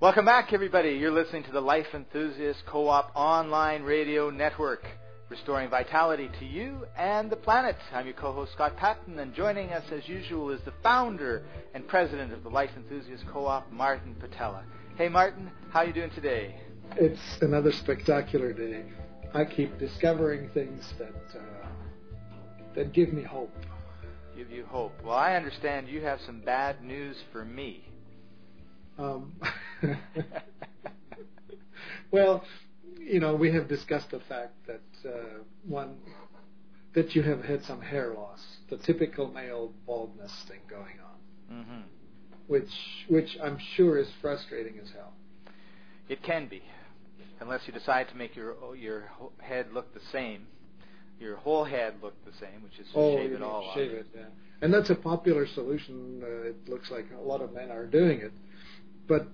Welcome back, everybody. You're listening to the Life Enthusiast Co op online radio network, restoring vitality to you and the planet. I'm your co host, Scott Patton, and joining us as usual is the founder and president of the Life Enthusiast Co op, Martin Pytela. Hey, Martin, how are you doing today? It's another spectacular day. I keep discovering things that uh, that give me hope. Give you hope. Well, I understand you have some bad news for me. Um, well, you know, we have discussed the fact that uh, one that you have had some hair loss, the typical male baldness thing going on, mm-hmm. which which I'm sure is frustrating as hell. It can be, unless you decide to make your your head look the same, your whole head look the same, which is oh, shave it all shave it, yeah. And that's a popular solution. Uh, it looks like a lot of men are doing it but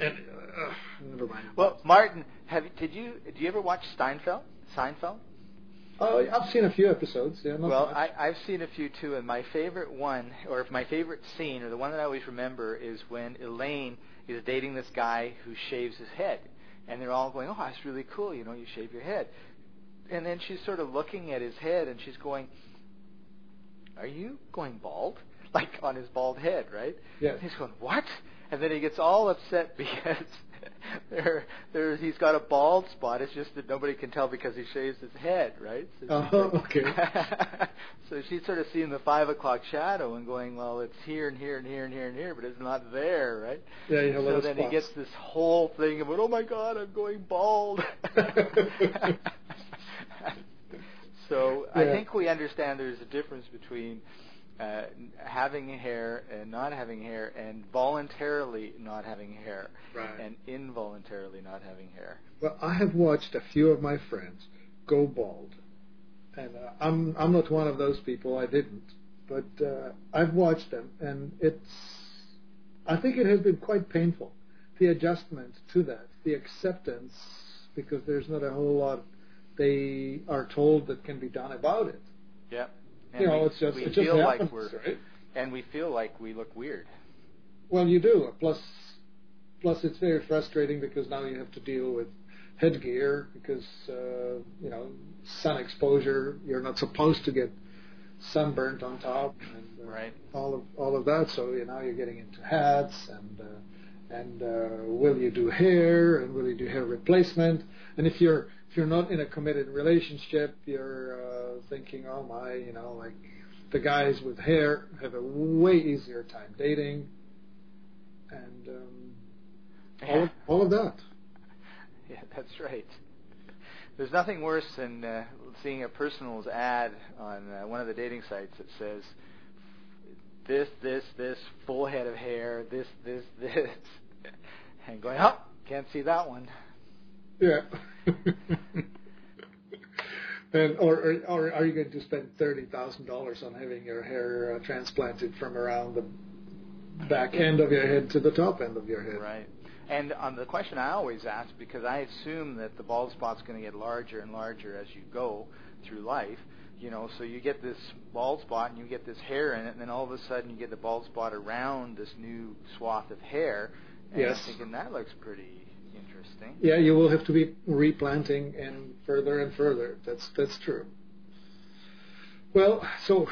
and, uh, never mind. Well, Martin, have did you did you ever watch Steinfeld? Seinfeld? Oh, I've seen a few episodes. Yeah, well, I, I've seen a few too, and my favorite one, or my favorite scene, or the one that I always remember, is when Elaine is dating this guy who shaves his head, and they're all going, "Oh, that's really cool. You know, you shave your head." And then she's sort of looking at his head, and she's going, "Are you going bald?" Like on his bald head, right? Yeah. He's going, "What?" And then he gets all upset because there, there, he's got a bald spot. It's just that nobody can tell because he shaves his head, right? So oh, okay. so she's sort of seeing the five o'clock shadow and going, well, it's here and here and here and here and here, but it's not there, right? Yeah, you So then spots. he gets this whole thing about, oh my God, I'm going bald. so yeah. I think we understand there's a difference between uh, having hair and not having hair, and voluntarily not having hair, right. and involuntarily not having hair. Well, I have watched a few of my friends go bald, and uh, I'm I'm not one of those people. I didn't, but uh, I've watched them, and it's. I think it has been quite painful, the adjustment to that, the acceptance, because there's not a whole lot they are told that can be done about it. Yep. And you know, we, it's just we it feel just like happens, we're, right? And we feel like we look weird. Well, you do. Plus, plus it's very frustrating because now you have to deal with headgear because uh, you know sun exposure. You're not supposed to get sunburnt on top, and uh, right. all of all of that. So you know you're getting into hats and. Uh, and uh, will you do hair and will you do hair replacement and if you're you're not in a committed relationship you're uh, thinking oh my you know like the guys with hair have a way easier time dating. And um, all, of, all of that. Yeah that's right. There's nothing worse than uh, seeing a personal's ad on uh, one of the dating sites that says this, this, this, full head of hair, this, this, this, and going, oh, can't see that one. Yeah. and or, or, are you going to spend thirty thousand dollars on having your hair uh, transplanted from around the back end of your head to the top end of your head? Right. And on the question I always ask, because I assume that the bald spot's going to get larger and larger as you go through life, you know, so you get this bald spot and you get this hair in it, and then all of a sudden you get the bald spot around this new swath of hair. And yes. I'm thinking that looks pretty interesting. Yeah, you will have to be replanting and further and further. That's that's true. Well, so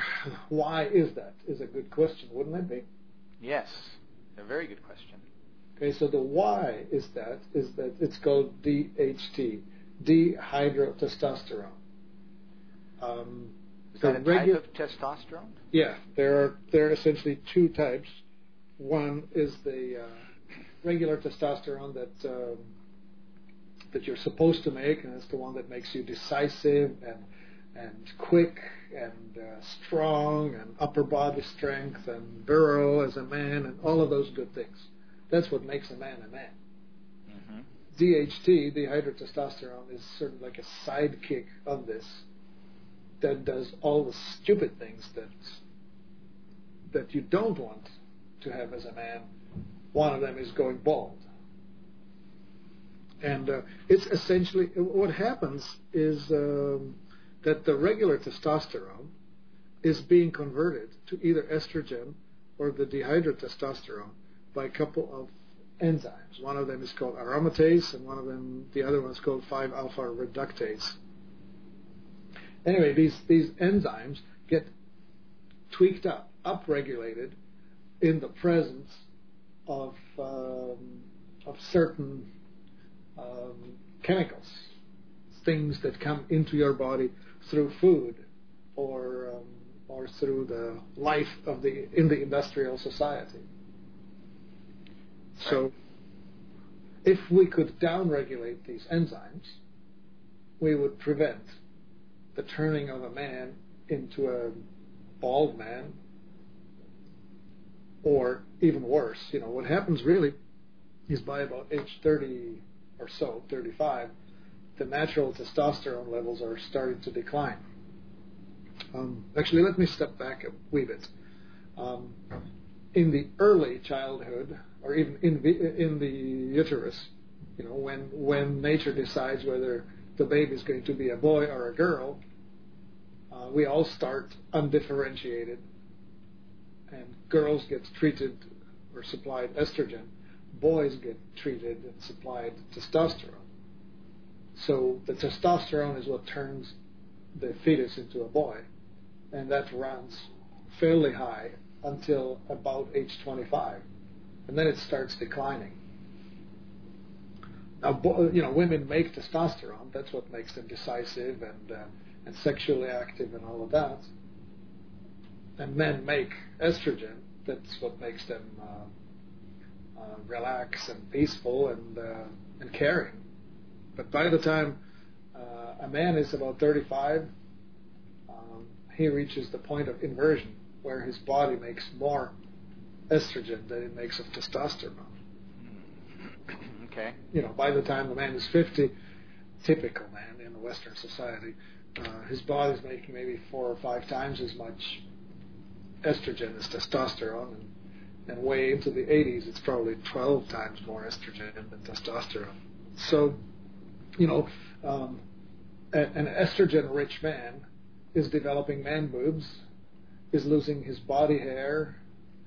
why is that? Is a good question, wouldn't it be? Yes, a very good question. Okay, so the why is that is that it's called DHT, dihydrotestosterone. Um, is that a regu- type of testosterone? Yeah, there are there are essentially two types. One is the uh, regular testosterone that um, that you're supposed to make, and it's the one that makes you decisive and and quick and uh, strong and upper body strength and virile as a man and all of those good things. That's what makes a man a man. Mm-hmm. DHT, the dihydrotestosterone, is sort of like a sidekick of this that does all the stupid things that that you don't want to have as a man. One of them is going bald. And uh, it's essentially what happens is um, that the regular testosterone is being converted to either estrogen or the dihydrotestosterone by a couple of enzymes. One of them is called aromatase, and one of them, the other one is called 5-alpha reductase. Anyway, these, these enzymes get tweaked up, upregulated in the presence of, um, of certain um, chemicals, things that come into your body through food or, um, or through the life of the, in the industrial society. So, if we could downregulate these enzymes, we would prevent the turning of a man into a bald man, or even worse. You know, what happens really is by about age 30 or so, 35, the natural testosterone levels are starting to decline. Um, actually, let me step back a wee bit. Um, in the early childhood, or even in the, in the uterus, you know, when when nature decides whether the baby is going to be a boy or a girl, uh, we all start undifferentiated, and girls get treated or supplied estrogen, boys get treated and supplied testosterone. So the testosterone is what turns the fetus into a boy, and that runs fairly high until about age 25, and then it starts declining. Now, you know, women make testosterone. That's what makes them decisive and uh, and sexually active and all of that. And men make estrogen. That's what makes them uh, uh, relax and peaceful and uh, and caring. But by the time uh, a man is about 35, um, he reaches the point of inversion where his body makes more estrogen than it makes of testosterone. Okay. You know, by the time the man is 50, typical man in the Western society, uh, his body's making maybe four or five times as much estrogen as testosterone, and, and way into the 80s, it's probably 12 times more estrogen than testosterone. So, you know, um, an estrogen-rich man is developing man boobs, is losing his body hair,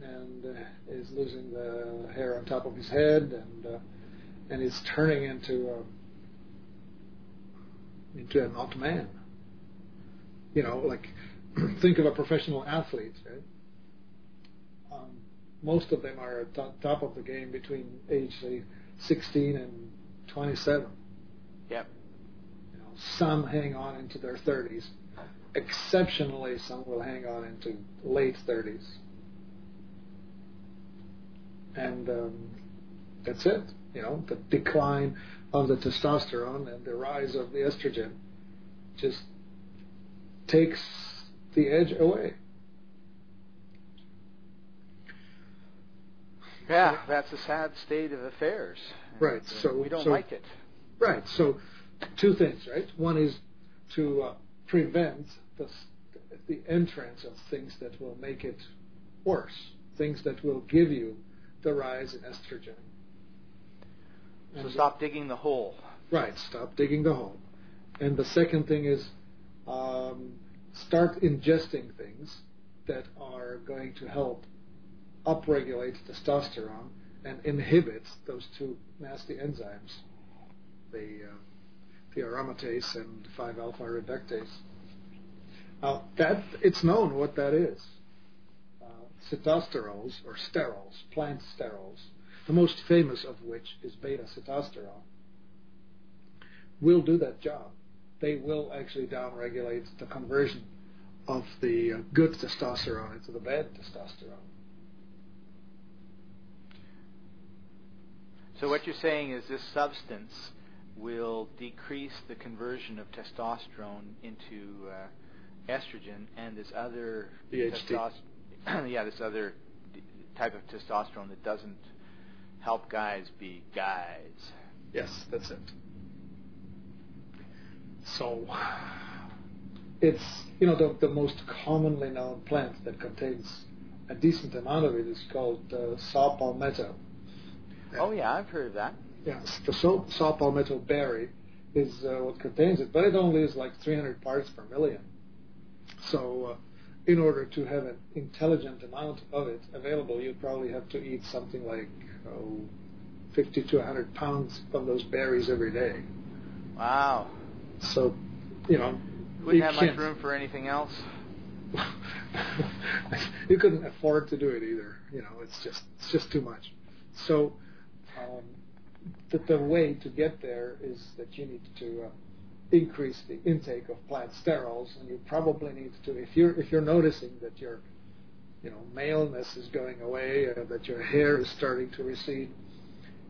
and uh, is losing the hair on top of his head, and uh, and is turning into a into an old man you know, like think of a professional athlete, right? Most of them are at the top of the game between age say 16 and 27. Yep. You know, some hang on into their 30s. Exceptionally, some will hang on into late 30s. And um, that's it. You know, the decline of the testosterone and the rise of the estrogen just takes the edge away. Yeah, that's a sad state of affairs. Right. So we don't so, like it. Right. So two things. Right. One is to uh, prevent the the entrance of things that will make it worse, things that will give you the rise in estrogen. So and stop digging the hole. Right. Stop digging the hole. And the second thing is um, start ingesting things that are going to help upregulate testosterone and inhibits those two nasty enzymes, the, uh, the aromatase and 5-alpha reductase. Now, that, it's known what that is. Uh, or sterols, plant sterols, the most famous of which is beta-sitosterone, will do that job they will actually downregulate the conversion of the uh, good testosterone into the bad testosterone. So what you're saying is this substance will decrease the conversion of testosterone into uh, estrogen, and this other testosterone, yeah, this other d- type of testosterone that doesn't help guys be guys. Yes, that's it. So it's you know the, the most commonly known plant that contains a decent amount of it is called uh, saw palmetto. Oh yeah, I've heard of that. Yes, the saw, saw palmetto berry is uh, what contains it, but it only is like 300 parts per million. So, uh, in order to have an intelligent amount of it available, you'd probably have to eat something like oh, 50 to 100 pounds of those berries every day. Wow. So, you know, Wouldn't you have much room for anything else. you couldn't afford to do it either. You know, it's just it's just too much. So, um, the, the way to get there is that you need to uh, increase the intake of plant sterols, and you probably need to if you're if you're noticing that your you know maleness is going away, uh, that your hair is starting to recede,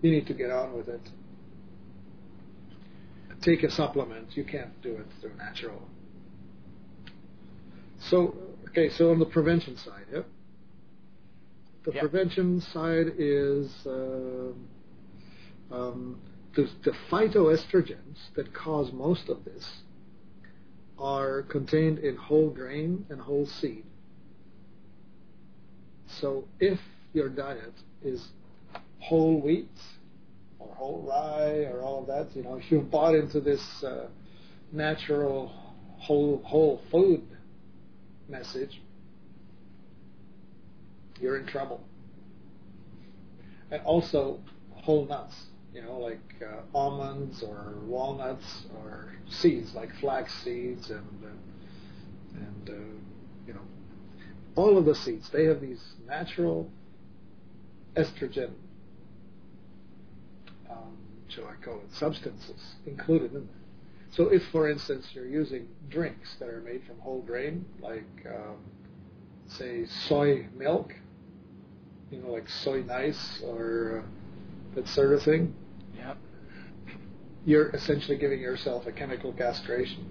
you need to get on with it. Take a supplement. You can't do it through natural. So, okay, so on the prevention side, yep. The Yep. prevention side is um um, the, the phytoestrogens that cause most of this are contained in whole grain and whole seed. So if your diet is whole wheat or whole rye or all of that, you know, if you've bought into this uh, natural whole whole food message, you're in trouble. And also whole nuts, you know, like uh, almonds or walnuts or seeds like flax seeds and uh, and uh, you know all of the seeds. They have these natural estrogen, um, shall I call it, substances included in them. So if, for instance, you're using drinks that are made from whole grain, like um, say soy milk, you know, like soy nice or uh, that sort of thing, Yep. you're essentially giving yourself a chemical castration.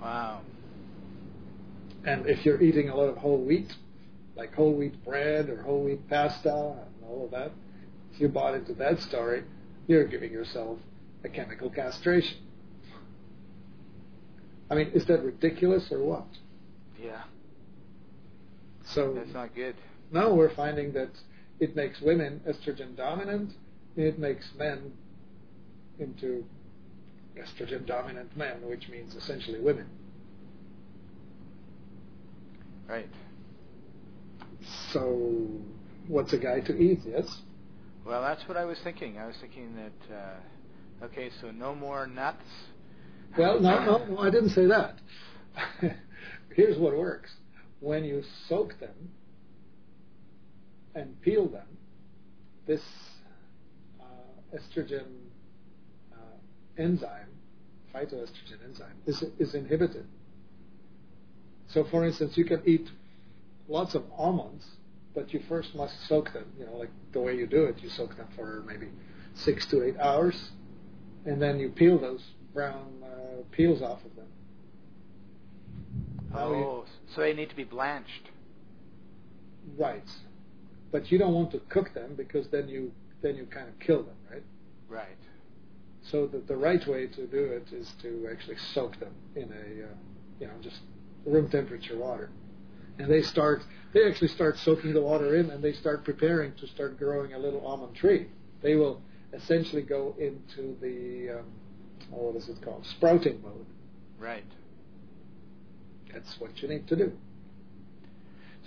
Wow. And if you're eating a lot of whole wheat, like whole wheat bread or whole wheat pasta and all of that, if you bought into that story, you're giving yourself a chemical castration. I mean, is that ridiculous or what? Yeah. So That's not good. now we're finding that it makes women estrogen dominant, it makes men into estrogen dominant men, which means essentially women. Right. So, what's a guy to eat? Yes. Well, that's what I was thinking. I was thinking that. Uh, okay, so no more nuts. Well, no, no, no, I didn't say that. Here's what works: when you soak them and peel them, this estrogen uh, enzyme, phytoestrogen enzyme, is is inhibited. So, for instance, you can eat lots of almonds, but you first must soak them. You know, like the way you do it, you soak them for maybe six to eight hours, and then you peel those brown uh, peels off of them. Now you- Oh, so they need to be blanched. right, but you don't want to cook them because then you then you kind of kill them, right? Right. So the the right way to do it is to actually soak them in a uh, you know just room temperature water, and they start they actually start soaking the water in and they start preparing to start growing a little almond tree. They will essentially go into the um, oh, what is it called sprouting mode. Right. That's what you need to do.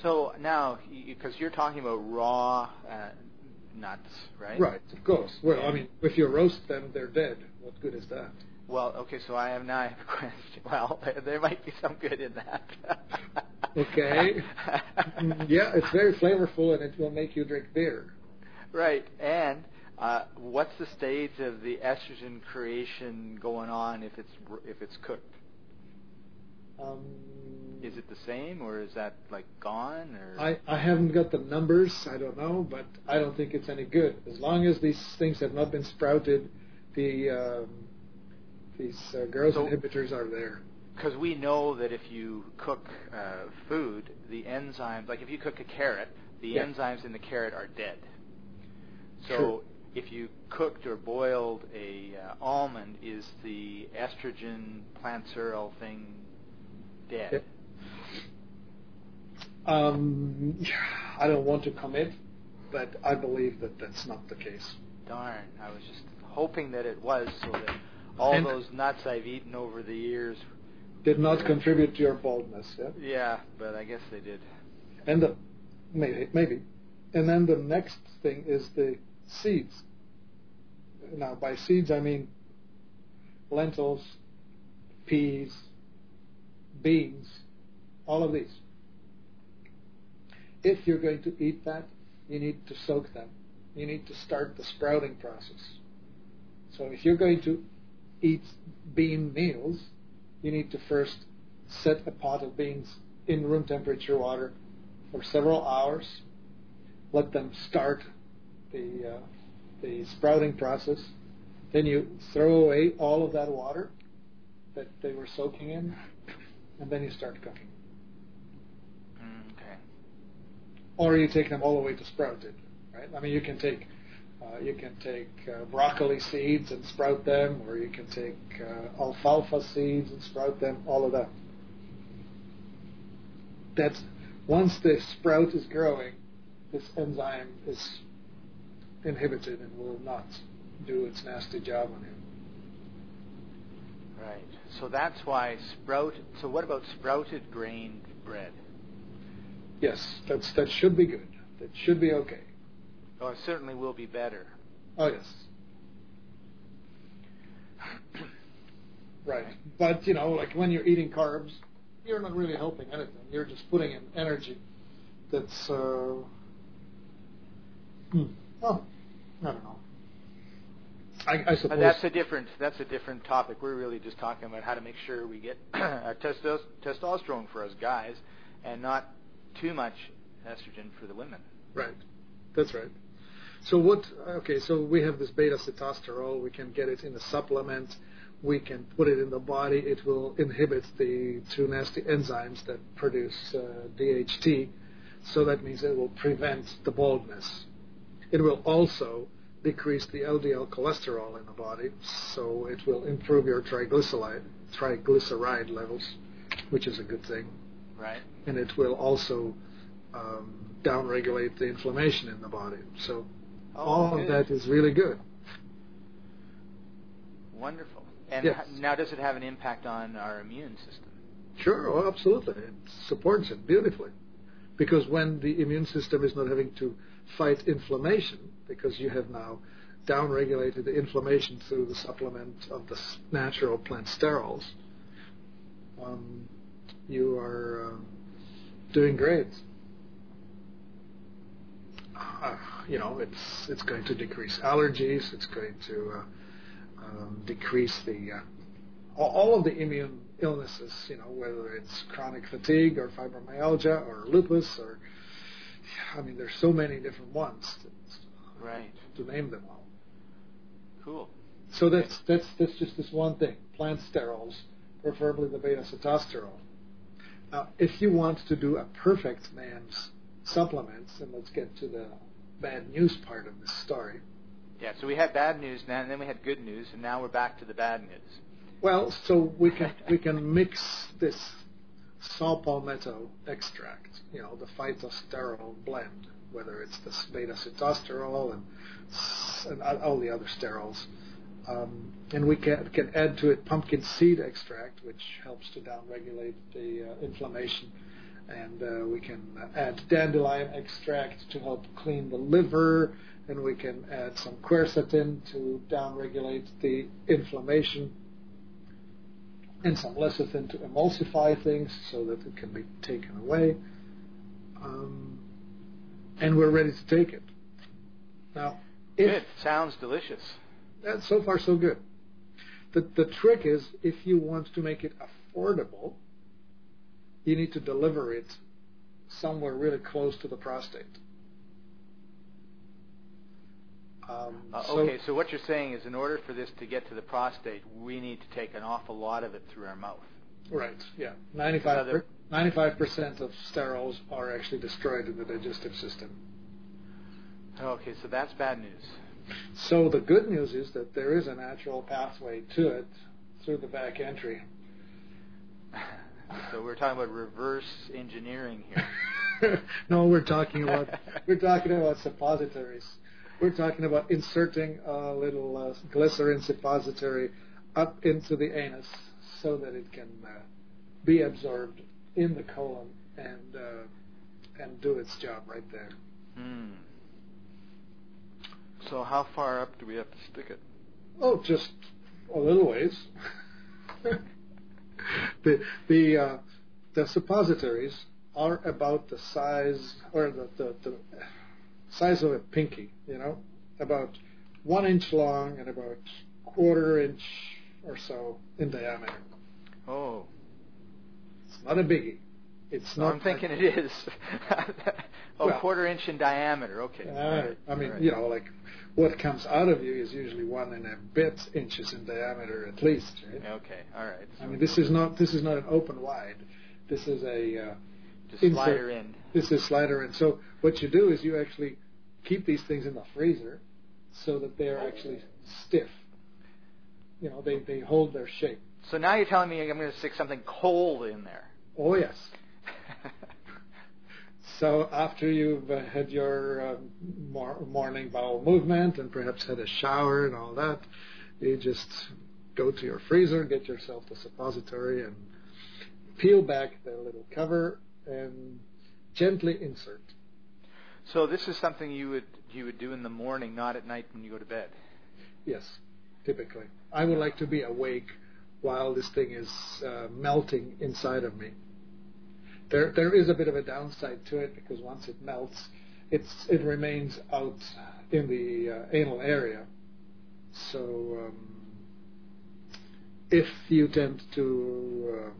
So now, because you're talking about raw uh, nuts, right? Right, of course. Well, I mean, if you roast them, they're dead. What good is that? Well, okay, so I have now I have a question. Well, there, there might be some good in that. Okay. Mm, yeah, it's very flavorful and it will make you drink beer. Right, and uh, what's the stage of the estrogen creation going on if it's if it's cooked? Um, Is it the same, or is that like gone? Or I, I haven't got the numbers, I don't know, but I don't think it's any good. As long as these things have not been sprouted, the um, these uh, growth So- inhibitors are there. because we know that if you cook uh, food, the enzymes, like if you cook a carrot, the Yeah. enzymes in the carrot are dead. So True. if you cooked or boiled a uh, almond, is the estrogen plant plantural thing dead? Um, I don't want to commit, but I believe that that's not the case. Darn, I was just hoping that it was, so that all And- those nuts I've eaten over the years. Did not contribute to your baldness, yeah? Yeah, but I guess they did. And the maybe maybe, and then the next thing is the seeds. Now, by seeds, I mean lentils, peas, beans, all of these. If you're going to eat that, you need to soak them. You need to start the sprouting process. So if you're going to eat bean meals, you need to first set a pot of beans in room temperature water for several hours. Let them start the uh, the sprouting process. Then you throw away all of that water that they were soaking in, and then you start cooking. Mm, okay. Or you take them all the way to sprouted, right? I mean, you can take uh, you can take uh, broccoli seeds and sprout them, or you can take uh, alfalfa seeds and sprout them. All of that. That's once the sprout is growing, this enzyme is inhibited and will not do its nasty job on him. Right. So that's why sprout. So what about sprouted grain bread? Yes, that's that should be good. That should be okay. Oh, it certainly will be better. Oh yes. right. But you know, like when you're eating carbs, you're not really helping anything. You're just putting in energy that's uh hmm. oh I don't know. I, I suppose But that's a different. That's a different topic. We're really just talking about how to make sure we get our testosterone for us guys, and not too much estrogen for the women. Right. That's right. So what? Okay, so we have this beta sitosterol. We can get it in a supplement. We can put it in the body. It will inhibit the two nasty enzymes that produce uh, DHT. So that means it will prevent the baldness. It will also decrease the LDL cholesterol in the body, so it will improve your triglyceride triglyceride levels, which is a good thing. Right. And it will also um, downregulate the inflammation in the body. So Oh, all good. of that is really good. Wonderful. And Yes. now, does it have an impact on our immune system? Sure, oh, absolutely. It supports it beautifully. Because when the immune system is not having to fight inflammation, because you have now downregulated the inflammation through the supplement of the natural plant sterols, um, you are um, doing great. Uh, you know, it's it's going to decrease allergies. It's going to uh, um, decrease the uh, all, of the immune illnesses. You know, whether it's chronic fatigue or fibromyalgia or lupus or I mean, there's so many different ones to, Right. to name them all. Cool. So that's that's that's just this one thing: plant sterols, preferably the beta sitosterol. Now, if you want to do a perfect man's supplements, and let's get to the bad news part of this story. Yeah. So we had bad news now, and then we had good news, and now we're back to the bad news. Well, so we can we can mix this saw palmetto extract, you know, the phytosterol blend, whether it's the beta sitosterol and, and all the other sterols. Um, and we can, can add to it pumpkin seed extract, which helps to downregulate the uh, inflammation. And uh, we can add dandelion extract to help clean the liver. And we can add some quercetin to downregulate the inflammation and some lecithin to emulsify things so that it can be taken away. Um, and we're ready to take it. Now, if Good. Sounds delicious. That's so far so good. The the trick is if you want to make it affordable, you need to deliver it somewhere really close to the prostate. Um, Uh, so- okay. So what you're saying is, in order for this to get to the prostate, we need to take an awful lot of it through our mouth. Right. Yeah. 95 Other- 95% of sterols are actually destroyed in the digestive system. Okay. So that's bad news. So the good news is that there is a natural pathway to it through the back entry. so we're talking about reverse engineering here. no, we're talking about we're talking about suppositories. We're talking about inserting a little uh, glycerin suppository up into the anus so that it can uh, be absorbed in the colon and uh, and do its job right there. Hmm. So how far up do we have to stick it? Oh, just a little ways. the the uh, the suppositories are about the size or the, the, the size of a pinky, you know, about one inch long and about quarter inch or so in diameter. Oh, It's not a biggie. It's no, not. I'm thinking it is. a Well- quarter inch in diameter. Okay. Uh, all right, I mean, right. you know, like what comes out of you is usually one and a bit inches in diameter at least, right? Okay. All right. I mean, this is not this is not an open wide. This is a uh, just insert- slider in. this is slider, and so what you do is you actually keep these things in the freezer so that they are actually stiff. You know, they they hold their shape. So now you're telling me I'm going to stick something cold in there. Oh yes. So after you've uh, had your mor- morning bowel movement and perhaps had a shower and all that, you just go to your freezer, get yourself the suppository, and peel back the little cover and gently insert. so this is something you would you would do in the morning, not at night when you go to bed. Yes, typically. I would like to be awake while this thing is uh, melting inside of me. There, there is a bit of a downside to it because once it melts, it's it remains out in the uh, anal area. So um, if you tend to, um,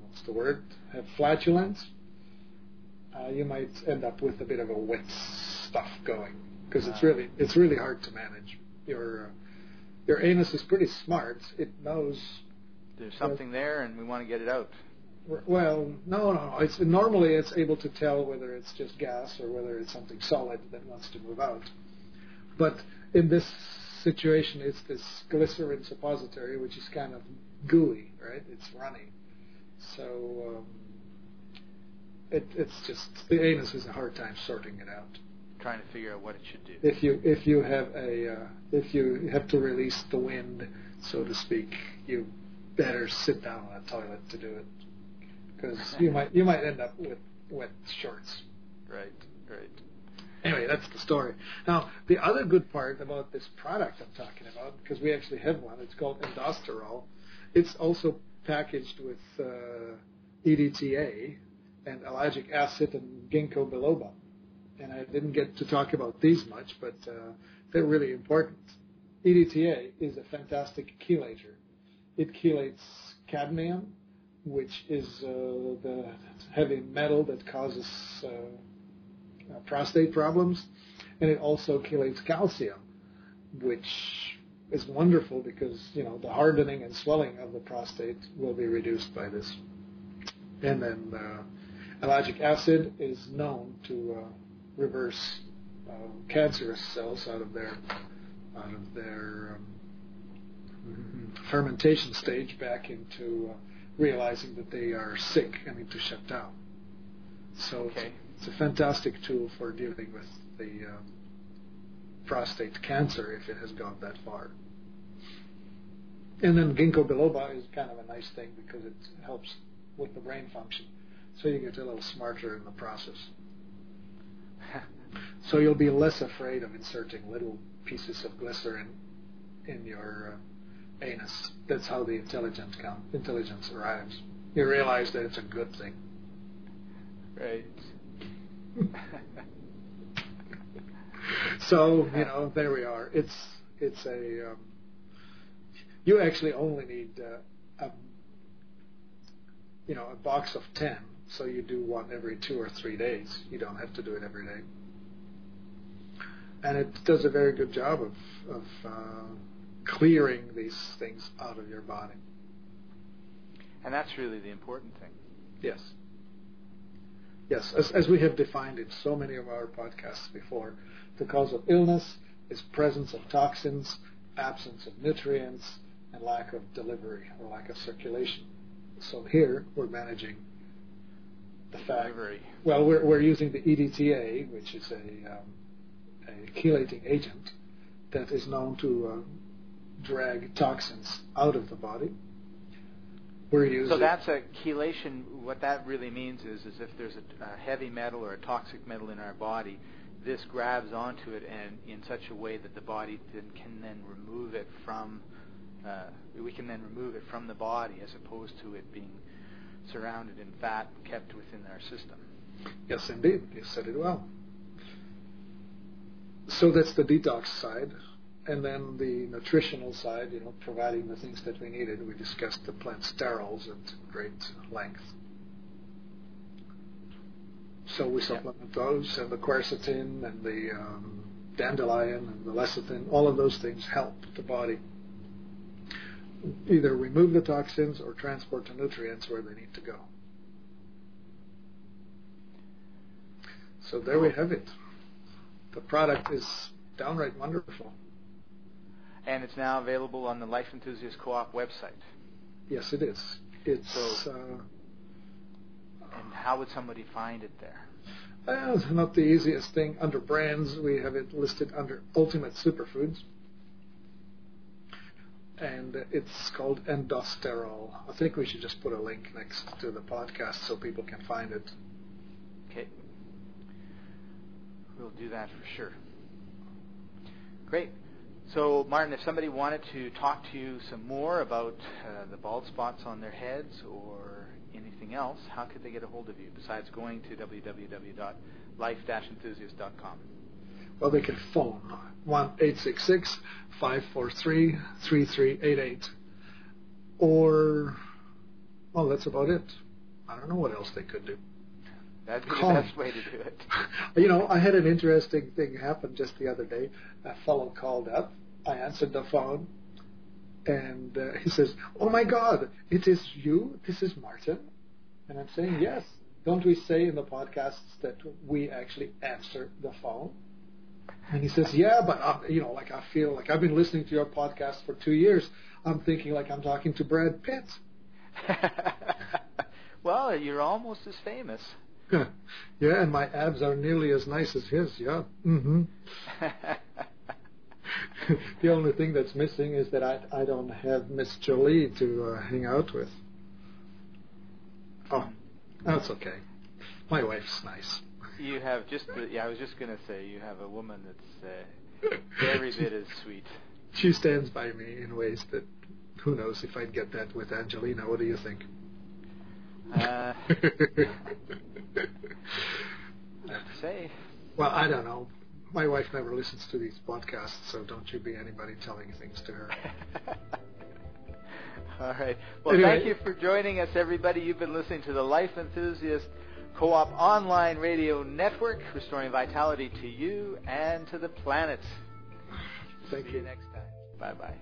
what's the word, have flatulence, uh, you might end up with a bit of a wet stuff going because it's Ah. really it's really hard to manage. Your uh, your anus is pretty smart. It knows. There's something there, and we want to get it out. Well, no, no, no. It's normally it's able to tell whether it's just gas or whether it's something solid that wants to move out. But in this situation, it's this glycerin suppository, which is kind of gooey, right? It's runny, so um, it, it's just the anus has a hard time sorting it out. Trying to figure out what it should do. if you if you have a uh, if you have to release the wind, so to speak, you better sit down on a toilet to do it because you might you might end up with wet shorts. Right. Right. Anyway, that's the story. Now, the other good part about this product I'm talking about, because we actually have one, it's called Endosterol. It's also packaged with uh, EDTA and ellagic acid and ginkgo biloba. And I didn't get to talk about these much, but uh, they're really important. EDTA is a fantastic chelator. It chelates cadmium, which is uh, the heavy metal that causes uh, uh, prostate problems, and it also chelates calcium, which is wonderful because you know the hardening and swelling of the prostate will be reduced by this. And then uh, ellagic acid is known to uh, reverse uh, cancerous cells out of their out of their um, fermentation stage back into realizing that they are sick and need to shut down. So Okay. it's a fantastic tool for dealing with the um, prostate cancer if it has gone that far. And then ginkgo biloba is kind of a nice thing because it helps with the brain function. So you get a little smarter in the process. So you'll be less afraid of inserting little pieces of glycerin in your uh, anus. That's how the intelligence come, intelligence arrives. You realize that it's a good thing. right. So you know, there we are. It's it's a um, you actually only need uh, a you know a box of ten, so you do one every two or three days. You don't have to do it every day, and it does a very good job of of uh, clearing these things out of your body. and that's really the important thing. Yes. Yes, as, as we have defined in so many of our podcasts before, the cause of illness is presence of toxins, absence of nutrients, and lack of delivery or lack of circulation. So here we're managing the fact. Delivery. Well, we're, we're using the EDTA, which is a, um, a chelating agent that is known to uh, drag toxins out of the body. We're using So that's a chelation. What that really means is, is if there's a, a heavy metal or a toxic metal in our body, this grabs onto it and in such a way that the body then can then remove it from uh, we can then remove it from the body as opposed to it being surrounded in fat and kept within our system. Yes, indeed. You said it well. So that's the detox side. And then the nutritional side, you know, providing the things that we needed. We discussed the plant sterols at great length. So we supplement those and the quercetin and the um, dandelion and the lecithin. All of those things help the body either remove the toxins or transport the nutrients where they need to go. So there we have it. The product is downright wonderful. And it's now available on the Life Enthusiast Co-op website. Yes, it is. It's. So, uh, and how would somebody find it there? It's not the easiest thing. Under brands, we have it listed under Ultimate Superfoods. And it's called Endosterol. I think we should just put a link next to the podcast so people can find it. Okay. We'll do that for sure. Great. So, Martin, if somebody wanted to talk to you some more about uh, the bald spots on their heads or anything else, how could they get a hold of you besides going to www.life-enthusiast.com? Well, they can phone 1 543 3388. Or, well, that's about it. I don't know what else they could do. That'd be Call the best me. way to do it. you know, I had an interesting thing happen just the other day. A fellow called up. I answered the phone, and uh, he says, "Oh my God, it is you. This is Martin." And I'm saying, "Yes." Don't we say in the podcasts that we actually answer the phone? And he says, "Yeah, but I'm, you know, like I feel like I've been listening to your podcast for two years. I'm thinking like I'm talking to Brad Pitt." well, you're almost as famous. yeah, and my abs are nearly as nice as his. Yeah. Mm-hmm. the only thing that's missing is that I I don't have Miss Jolie to uh, hang out with. Oh, that's okay. My wife's nice. You have just yeah. I was just gonna say you have a woman that's uh, every bit as sweet. She stands by me in ways that who knows if I'd get that with Angelina. What do you think? Uh, say. Well, I don't know. My wife never listens to these podcasts, so don't you be anybody telling things to her. All right. Well, anyway. thank you for joining us, everybody. You've been listening to the Life Enthusiast Co-op Online Radio Network, restoring vitality to you and to the planet. Thank See you. you next time. Bye bye.